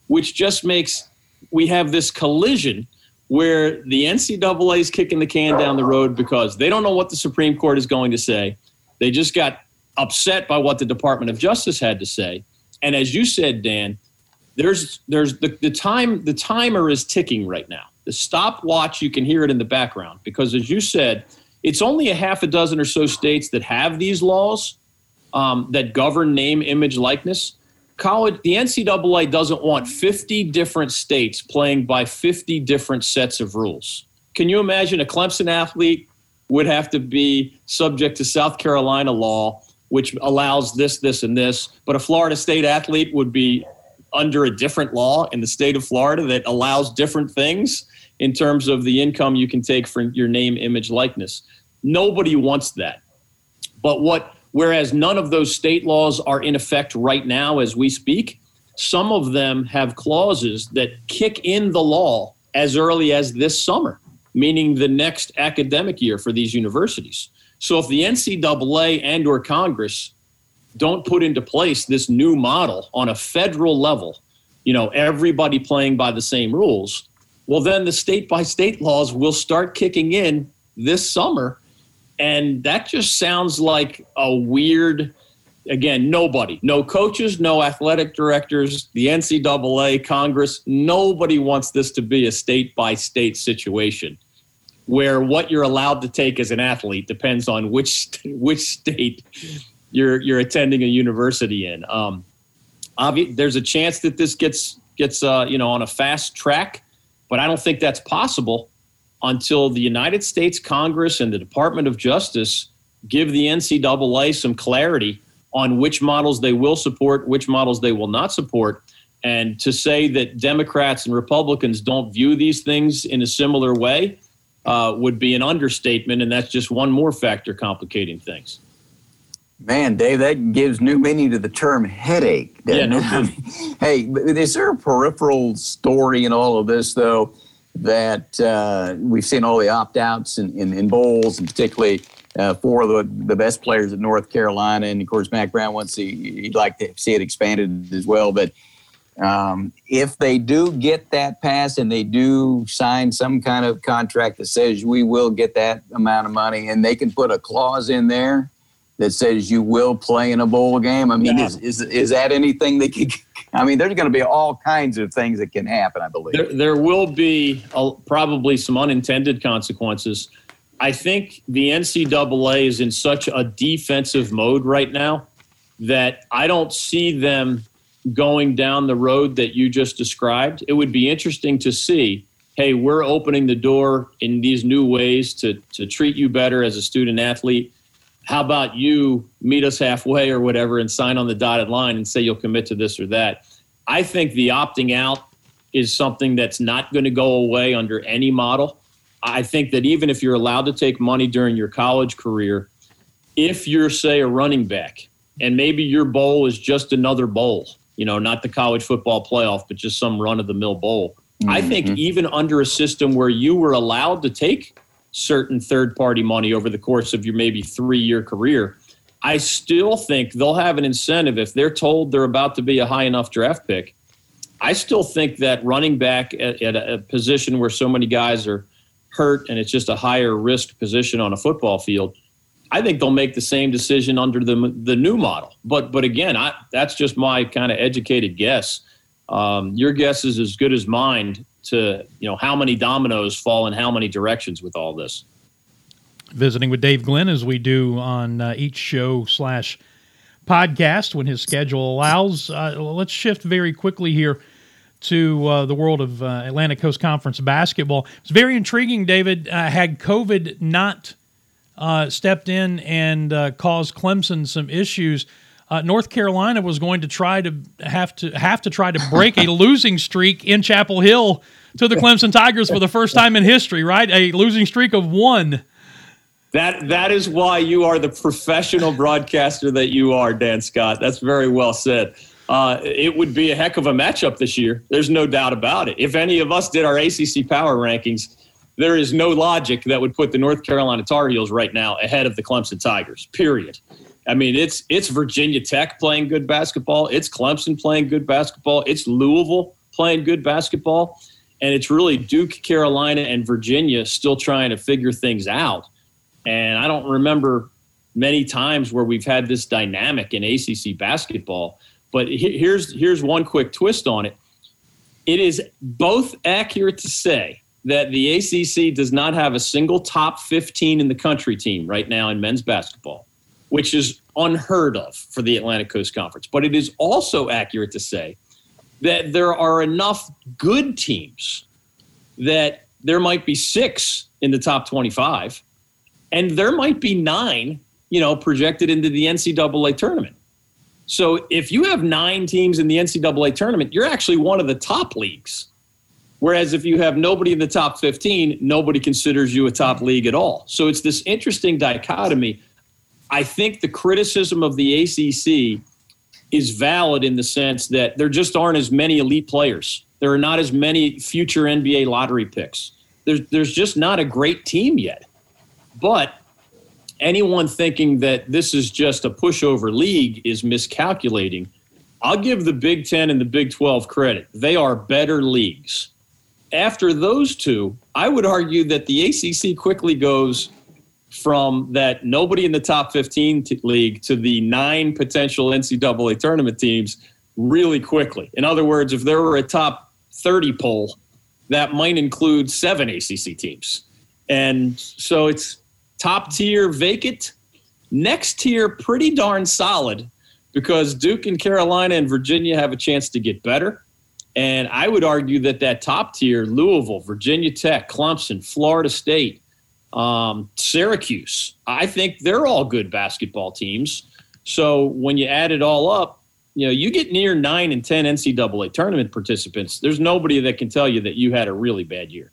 which just makes we have this collision where the NCAA is kicking the can down the road because they don't know what the Supreme Court is going to say. They just got upset by what the Department of Justice had to say. And as you said, Dan, there's there's the, the time the timer is ticking right now. The stopwatch, you can hear it in the background because as you said, it's only a half a dozen or so states that have these laws um, that govern name, image, likeness college the ncaa doesn't want mm-hmm. 50 different states playing by 50 different sets of rules. Can you imagine a clemson athlete would have to be subject to south carolina law which allows this this and this but a florida state athlete would be under a different law in the state of florida that allows different things in terms of the income you can take for your name image likeness? Nobody wants that. But what Whereas none of those state laws are in effect right now as we speak, some of them have clauses that kick in the law as early as this summer, meaning the next academic year for these universities. So if the NCAA and or Congress don't put into place this new model on a federal level, you know, everybody playing by the same rules, well then the state by state laws will start kicking in this summer and that just sounds like a weird, again, nobody, no coaches, no athletic directors, the NCAA, Congress, nobody wants this to be a state by state situation where what you're allowed to take as an athlete depends on which which state you're you're attending a university in. Um, obvi- there's a chance that this gets gets uh, you know on a fast track, but I don't think that's possible until the United States Congress and the Department of Justice give the NCAA some clarity on which models they will support, which models they will not support. And to say that Democrats and Republicans don't view these things in a similar way uh, would be an understatement. And that's just one more factor complicating things. Man, Dave, that gives new meaning to the term headache. Yeah, no (laughs) hey, is there a peripheral story in all of this, though? That uh, we've seen all the opt outs in, in, in, bowls, and particularly uh, four of the, the best players at North Carolina. And of course, Mack Brown wants to, he'd like to see it expanded as well. But um, if they do get that pass and they do sign some kind of contract that says we will get that amount of money, and they can put a clause in there that says you will play in a bowl game? I mean, yeah. is, is, is that anything that could? I mean, there's going to be all kinds of things that can happen. I believe there, there will be a, probably some unintended consequences. I think the NCAA is in such a defensive mode right now that I don't see them going down the road that you just described. It would be interesting to see hey, we're opening the door in these new ways to, to treat you better as a student athlete. How about you meet us halfway or whatever and sign on the dotted line and say you'll commit to this or that? I think the opting out is something that's not going to go away under any model. I think that even if you're allowed to take money during your college career, if you're, say, a running back, and maybe your bowl is just another bowl, you know, not the college football playoff, but just some run of the mill bowl. Mm-hmm. I think even under a system where you were allowed to take certain third party money over the course of your maybe three year career, I still think they'll have an incentive if they're told they're about to be a high enough draft pick. I still think that running back at, at a position where so many guys are hurt and it's just a higher risk position on a football field, I think they'll make the same decision under the the new model. But but again, I, that's just my kind of educated guess. Um, your guess is as good as mine to you know how many dominoes fall in how many directions with all this. Visiting with Dave Glenn as we do on uh, each show slash podcast when his schedule allows. Uh, let's shift very quickly here to uh, the world of uh, Atlantic Coast Conference basketball. It's very intriguing, David. Uh, had COVID not uh, stepped in and uh, caused Clemson some issues, uh, North Carolina was going to try to have to have to try to break a (laughs) losing streak in Chapel Hill to the Clemson Tigers for the first (laughs) time in history. Right, a losing streak of one. That that is why you are the professional broadcaster that you are, Dan Scott. That's very well said. Uh, it would be a heck of a matchup this year. There's no doubt about it. If any of us did our ACC power rankings, there is no logic that would put the North Carolina Tar Heels right now ahead of the Clemson Tigers. Period. I mean, it's it's Virginia Tech playing good basketball. It's Clemson playing good basketball. It's Louisville playing good basketball, and it's really Duke, Carolina, and Virginia still trying to figure things out. And I don't remember many times where we've had this dynamic in ACC basketball. But here's here's one quick twist on it. It is both accurate to say that the ACC does not have a single top 15 in the country team right now in men's basketball which is unheard of for the Atlantic Coast Conference. But it is also accurate to say that there are enough good teams that there might be six in the top 25, and there might be nine, you know, projected into the NCAA tournament. So if you have nine teams in the NCAA tournament, you're actually one of the top leagues. Whereas if you have nobody in the top 15, nobody considers you a top league at all. So it's this interesting dichotomy I think the criticism of the ACC is valid in the sense that there just aren't as many elite players. There are not as many future NBA lottery picks. There's there's just not a great team yet. But anyone thinking that this is just a pushover league is miscalculating. I'll give the Big 10 and the Big 12 credit. They are better leagues. After those two, I would argue that the ACC quickly goes from that nobody in the top 15 t- league to the nine potential NCAA tournament teams really quickly. In other words, if there were a top 30 poll, that might include seven ACC teams. And so it's top tier vacant, next tier pretty darn solid because Duke and Carolina and Virginia have a chance to get better. And I would argue that that top tier, Louisville, Virginia Tech, Clemson, Florida State, um, Syracuse. I think they're all good basketball teams. So when you add it all up, you know, you get near nine and 10 NCAA tournament participants. There's nobody that can tell you that you had a really bad year.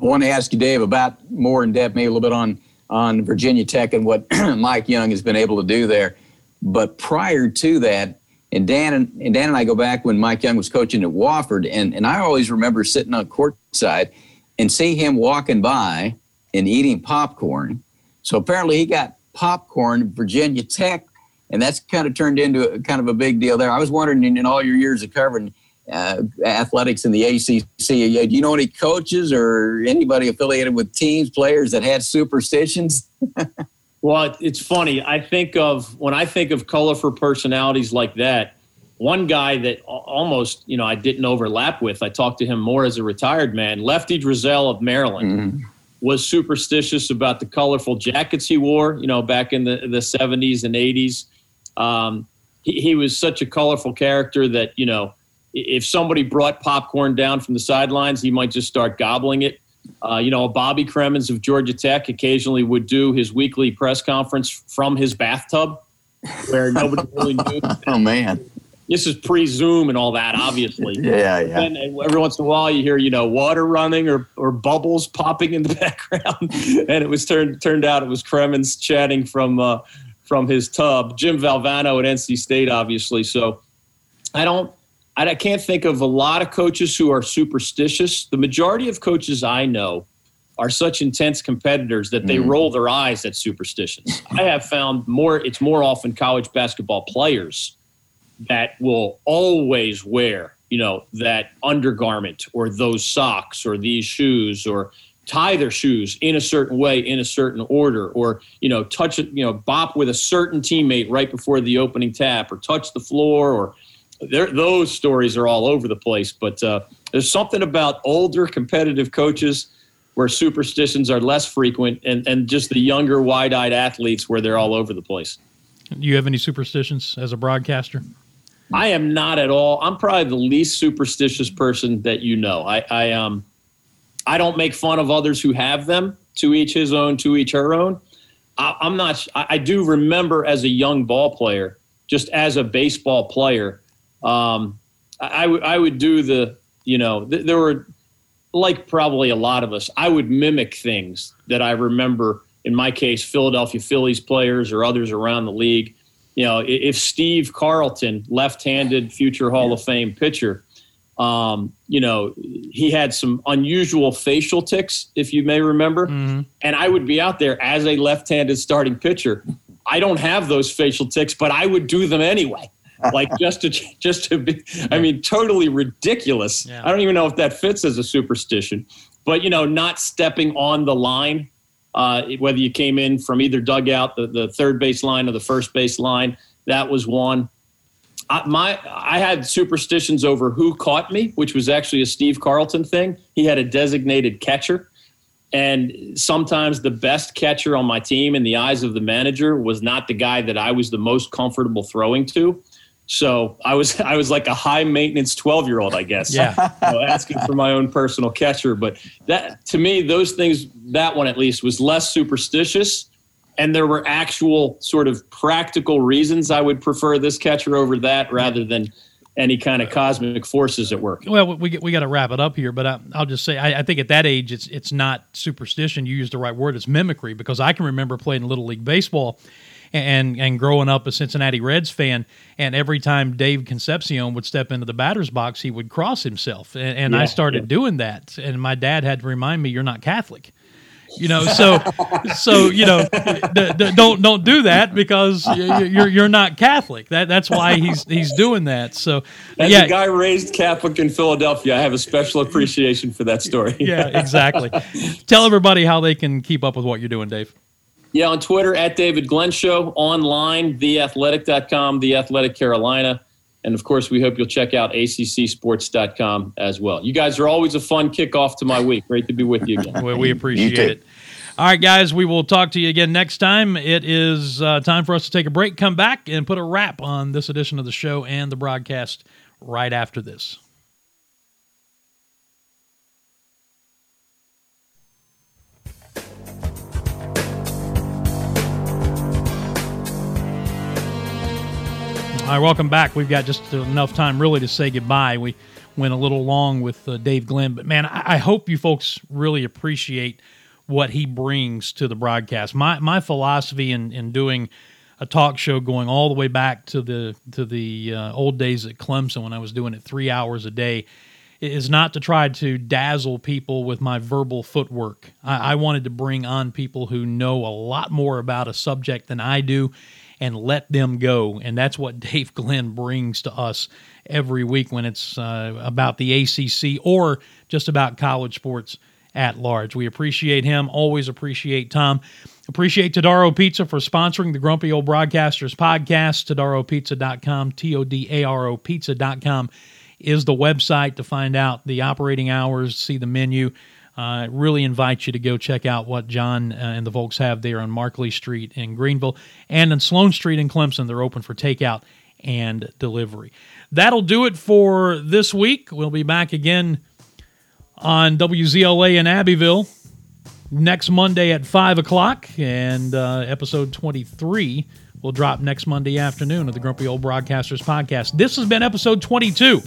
I want to ask you, Dave, about more in depth, maybe a little bit on on Virginia Tech and what (clears throat) Mike Young has been able to do there. But prior to that, and Dan and, and Dan and I go back when Mike Young was coaching at Wofford, and, and I always remember sitting on courtside and see him walking by and eating popcorn. So apparently he got popcorn Virginia Tech, and that's kind of turned into a, kind of a big deal there. I was wondering in, in all your years of covering uh, athletics in the ACC, do you know any coaches or anybody affiliated with teams, players that had superstitions? (laughs) well, it's funny. I think of when I think of colorful personalities like that. One guy that almost, you know, I didn't overlap with. I talked to him more as a retired man, Lefty Driesell of Maryland. Mm-hmm was superstitious about the colorful jackets he wore, you know, back in the, the 70s and 80s. Um, he, he was such a colorful character that you know if somebody brought popcorn down from the sidelines, he might just start gobbling it. Uh, you know, Bobby Cremins of Georgia Tech occasionally would do his weekly press conference from his bathtub, where nobody really knew. (laughs) oh man, this is pre-Zoom and all that, obviously. (laughs) yeah, yeah. And every once in a while, you hear you know water running or or bubbles popping in the (laughs) background, and it was turned turned out it was Cremins chatting from uh, from his tub. Jim Valvano at NC State, obviously. So I don't. I can't think of a lot of coaches who are superstitious. The majority of coaches I know are such intense competitors that they Mm. roll their eyes at superstitions. I have found more it's more often college basketball players that will always wear, you know, that undergarment or those socks or these shoes or tie their shoes in a certain way in a certain order or you know touch you know bop with a certain teammate right before the opening tap or touch the floor or those stories are all over the place. But uh, there's something about older competitive coaches where superstitions are less frequent, and, and just the younger, wide eyed athletes where they're all over the place. Do you have any superstitions as a broadcaster? I am not at all. I'm probably the least superstitious person that you know. I, I um, I don't make fun of others who have them. To each his own. To each her own. I, I'm not. I, I do remember as a young ball player, just as a baseball player, um, I, I would I would do the you know th- there were like probably a lot of us. I would mimic things that I remember. In my case, Philadelphia Phillies players or others around the league. You know, if Steve Carlton, left-handed future Hall of Fame pitcher, um, you know, he had some unusual facial ticks, if you may remember. And I would be out there as a left-handed starting pitcher. I don't have those facial ticks, but I would do them anyway. like (laughs) just to just to be I mean totally ridiculous. I don't even know if that fits as a superstition. But you know, not stepping on the line, uh, whether you came in from either dugout, the, the third base line or the first base line, that was one. I, my I had superstitions over who caught me, which was actually a Steve Carlton thing. He had a designated catcher, and sometimes the best catcher on my team in the eyes of the manager was not the guy that I was the most comfortable throwing to. So I was (laughs) I was like a high maintenance twelve year old, I guess. Yeah. (laughs) You know, asking for my own personal catcher. But that to me, those things, that one at least was less superstitious. And there were actual sort of practical reasons I would prefer this catcher over that rather than any kind of cosmic forces at work. Well, we we got to wrap it up here, but I, I'll just say I, I think at that age it's it's not superstition. You used the right word. It's mimicry because I can remember playing little league baseball and and growing up a Cincinnati Reds fan, and every time Dave Concepcion would step into the batter's box, he would cross himself, and, and I started yeah. doing that, and my dad had to remind me, "You're not Catholic." You know, so (laughs) so you know, d- d- don't don't do that because you're you're not Catholic. That that's why he's he's doing that. So As yeah, a guy raised Catholic in Philadelphia, I have a special appreciation for that story. yeah, exactly. (laughs) Tell everybody how they can keep up with what you're doing, Dave. Yeah, on Twitter at David Glenn Show, online, theathletic.com, The Athletic Carolina. And of course, we hope you'll check out accsports.com as well. You guys are always a fun kickoff to my week. Great to be with you again. (laughs) Well, we appreciate it. All right, guys, we will talk to you again next time. It is uh, time for us to take a break, come back, and put a wrap on this edition of the show and the broadcast right after this. All right, welcome back. We've got just enough time really to say goodbye. We went a little long with uh, Dave Glenn, but man, I, I hope you folks really appreciate what he brings to the broadcast. My my philosophy in, in doing a talk show going all the way back to the to the uh, old days at Clemson when I was doing it three hours a day is not to try to dazzle people with my verbal footwork. I, I wanted to bring on people who know a lot more about a subject than I do and let them go. And that's what Dave Glenn brings to us every week when it's uh, about the ACC or just about college sports at large. We appreciate him, always appreciate Tom. Appreciate Todaro Pizza for sponsoring the Grumpy Old Broadcasters podcast. TodaroPizza.com, T O D A R O Pizza.com is the website to find out the operating hours, see the menu. I really invite you to go check out what John uh, and the folks have there on Markley Street in Greenville and on Sloan Street in Clemson. They're open for takeout and delivery. That'll do it for this week. We'll be back again on WZLA in Abbeville next Monday at 5 o'clock, and uh, episode 23 will drop next Monday afternoon of the Grumpy Old Broadcasters podcast. This has been episode 22.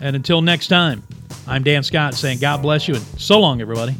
And until next time, I'm Dan Scott saying God bless you and so long, everybody.